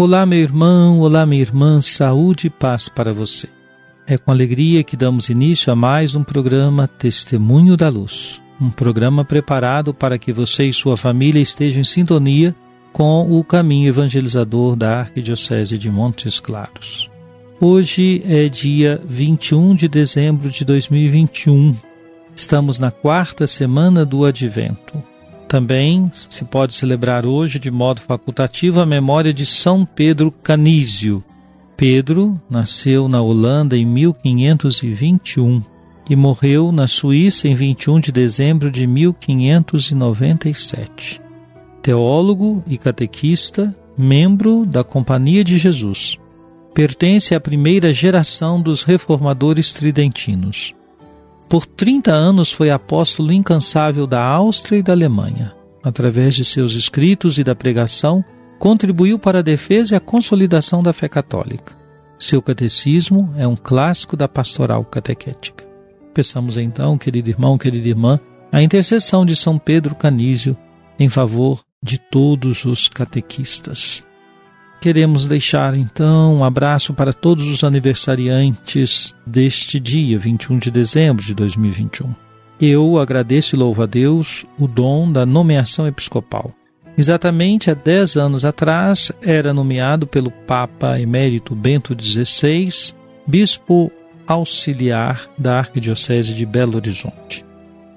Olá, meu irmão, olá, minha irmã, saúde e paz para você. É com alegria que damos início a mais um programa Testemunho da Luz. Um programa preparado para que você e sua família estejam em sintonia com o caminho evangelizador da Arquidiocese de Montes Claros. Hoje é dia 21 de dezembro de 2021. Estamos na quarta semana do Advento. Também se pode celebrar hoje, de modo facultativo, a memória de São Pedro Canísio. Pedro nasceu na Holanda em 1521 e morreu na Suíça em 21 de dezembro de 1597. Teólogo e catequista, membro da Companhia de Jesus. Pertence à primeira geração dos reformadores tridentinos. Por 30 anos foi apóstolo incansável da Áustria e da Alemanha. Através de seus escritos e da pregação, contribuiu para a defesa e a consolidação da fé católica. Seu catecismo é um clássico da pastoral catequética. Peçamos então, querido irmão, querida irmã, a intercessão de São Pedro Canísio em favor de todos os catequistas. Queremos deixar então um abraço para todos os aniversariantes deste dia, 21 de dezembro de 2021. Eu agradeço e louvo a Deus o dom da nomeação episcopal. Exatamente há dez anos atrás, era nomeado pelo Papa Emérito Bento XVI, bispo auxiliar da Arquidiocese de Belo Horizonte.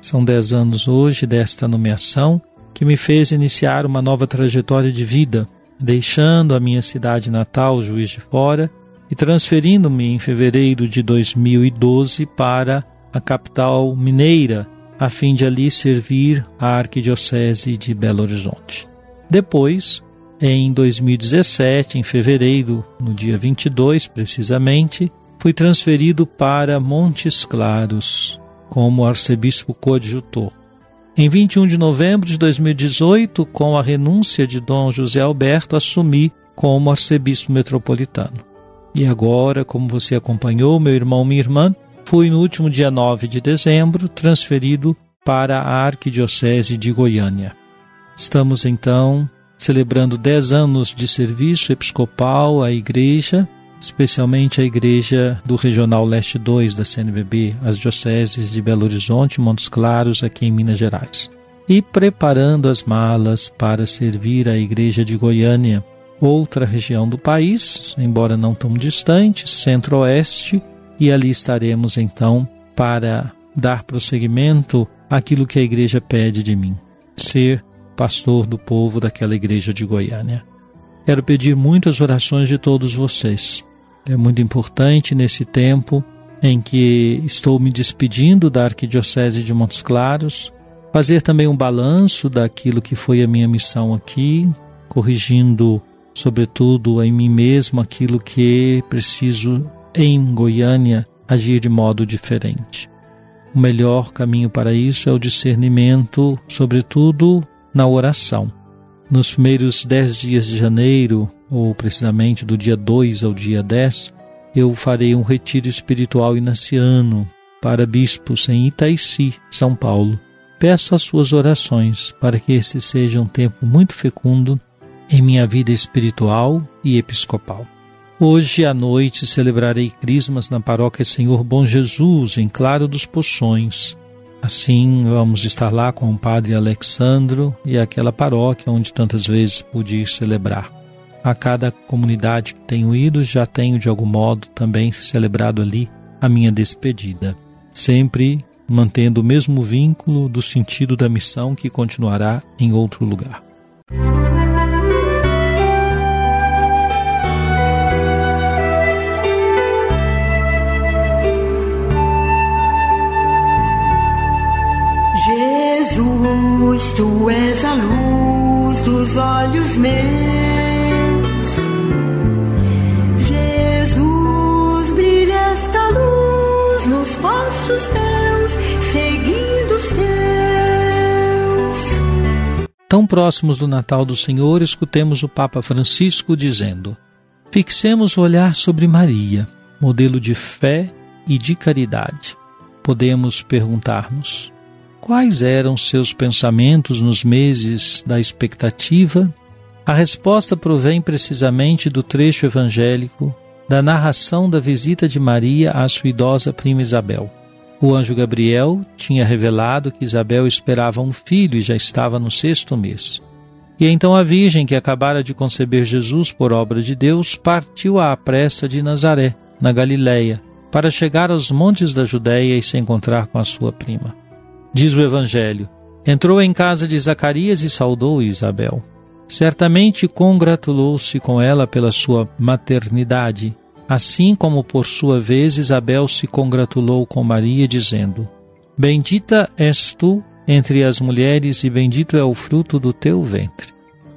São dez anos hoje desta nomeação que me fez iniciar uma nova trajetória de vida deixando a minha cidade natal, Juiz de Fora, e transferindo-me em fevereiro de 2012 para a capital mineira, a fim de ali servir a Arquidiocese de Belo Horizonte. Depois, em 2017, em fevereiro, no dia 22 precisamente, fui transferido para Montes Claros como arcebispo coadjutor. Em 21 de novembro de 2018, com a renúncia de Dom José Alberto, assumi como arcebispo metropolitano. E agora, como você acompanhou, meu irmão, minha irmã, fui no último dia 9 de dezembro transferido para a Arquidiocese de Goiânia. Estamos então celebrando 10 anos de serviço episcopal à Igreja especialmente a igreja do Regional Leste 2 da CNBB, as dioceses de Belo Horizonte e Montes Claros, aqui em Minas Gerais. E preparando as malas para servir a igreja de Goiânia, outra região do país, embora não tão distante, centro-oeste, e ali estaremos então para dar prosseguimento àquilo que a igreja pede de mim, ser pastor do povo daquela igreja de Goiânia. Quero pedir muitas orações de todos vocês é muito importante nesse tempo em que estou me despedindo da Arquidiocese de Montes Claros, fazer também um balanço daquilo que foi a minha missão aqui, corrigindo, sobretudo, em mim mesmo aquilo que preciso em Goiânia agir de modo diferente. O melhor caminho para isso é o discernimento, sobretudo na oração. Nos primeiros dez dias de janeiro, ou precisamente do dia 2 ao dia 10, eu farei um retiro espiritual inaciano para bispos em Itaici, São Paulo. Peço as suas orações para que esse seja um tempo muito fecundo em minha vida espiritual e episcopal. Hoje à noite celebrarei crismas na paróquia Senhor Bom Jesus, em Claro dos Poções. Assim, vamos estar lá com o Padre Alexandro e aquela paróquia onde tantas vezes pude ir celebrar. A cada comunidade que tenho ido, já tenho de algum modo também celebrado ali a minha despedida. Sempre mantendo o mesmo vínculo do sentido da missão que continuará em outro lugar. Jesus, tu és a luz dos olhos meus. Tão próximos do Natal do Senhor, escutemos o Papa Francisco dizendo: Fixemos o olhar sobre Maria, modelo de fé e de caridade. Podemos perguntar-nos: quais eram seus pensamentos nos meses da expectativa? A resposta provém precisamente do trecho evangélico da narração da visita de Maria à sua idosa prima Isabel. O anjo Gabriel tinha revelado que Isabel esperava um filho e já estava no sexto mês. E então a Virgem, que acabara de conceber Jesus por obra de Deus, partiu à pressa de Nazaré, na Galiléia, para chegar aos montes da Judéia e se encontrar com a sua prima. Diz o Evangelho: entrou em casa de Zacarias e saudou Isabel. Certamente congratulou-se com ela pela sua maternidade Assim como por sua vez Isabel se congratulou com Maria, dizendo: Bendita és tu entre as mulheres, e bendito é o fruto do teu ventre.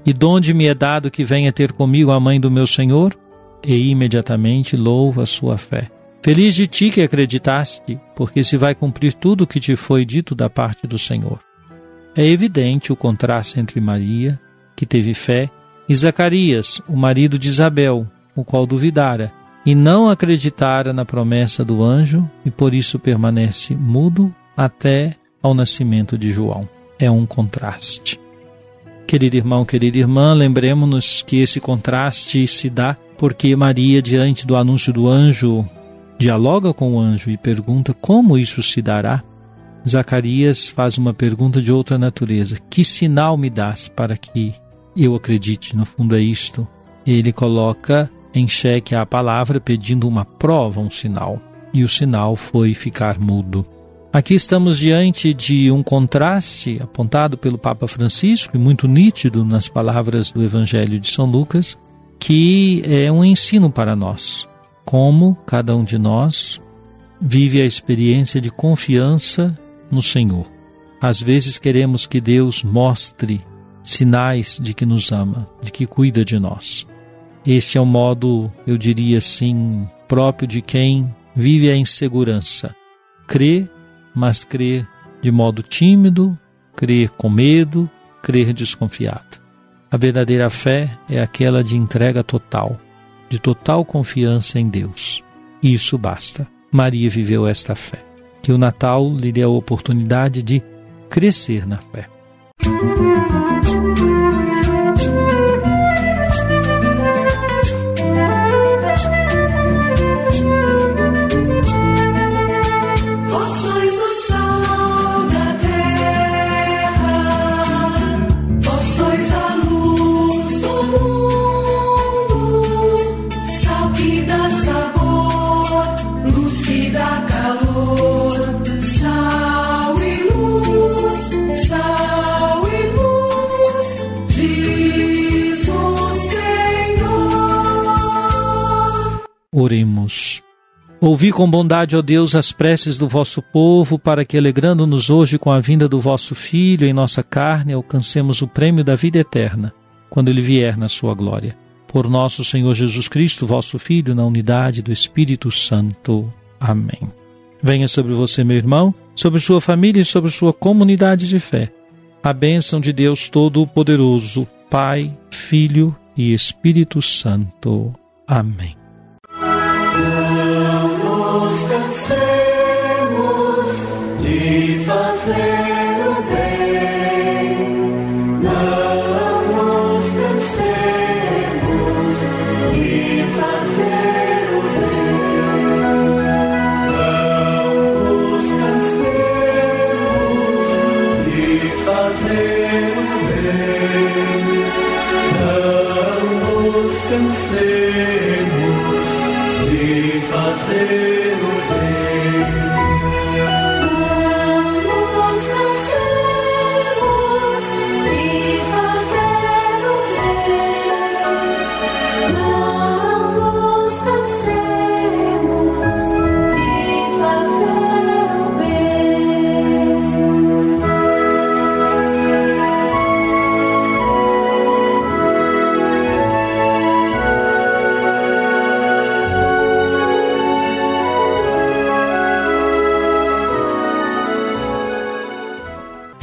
E donde me é dado que venha ter comigo a mãe do meu Senhor? E imediatamente louva sua fé. Feliz de ti que acreditaste, porque se vai cumprir tudo o que te foi dito da parte do Senhor. É evidente o contraste entre Maria, que teve fé, e Zacarias, o marido de Isabel, o qual duvidara, e não acreditara na promessa do anjo e por isso permanece mudo até ao nascimento de João. É um contraste. Querido irmão, querida irmã, lembremos-nos que esse contraste se dá porque Maria, diante do anúncio do anjo, dialoga com o anjo e pergunta como isso se dará. Zacarias faz uma pergunta de outra natureza: Que sinal me dás para que eu acredite? No fundo, é isto. Ele coloca em xeque a palavra pedindo uma prova, um sinal. E o sinal foi ficar mudo. Aqui estamos diante de um contraste apontado pelo Papa Francisco e muito nítido nas palavras do Evangelho de São Lucas, que é um ensino para nós. Como cada um de nós vive a experiência de confiança no Senhor. Às vezes queremos que Deus mostre sinais de que nos ama, de que cuida de nós. Esse é o modo, eu diria assim, próprio de quem vive a insegurança. Crê, mas crê de modo tímido, crer com medo, crer desconfiado. A verdadeira fé é aquela de entrega total, de total confiança em Deus. Isso basta. Maria viveu esta fé. Que o Natal lhe dê a oportunidade de crescer na fé. Oremos. Ouvi com bondade, ó Deus, as preces do vosso povo, para que, alegrando-nos hoje com a vinda do vosso Filho em nossa carne, alcancemos o prêmio da vida eterna, quando ele vier na sua glória. Por nosso Senhor Jesus Cristo, vosso Filho, na unidade do Espírito Santo. Amém. Venha sobre você, meu irmão, sobre sua família e sobre sua comunidade de fé. A bênção de Deus Todo-Poderoso, Pai, Filho e Espírito Santo. Amém. sing.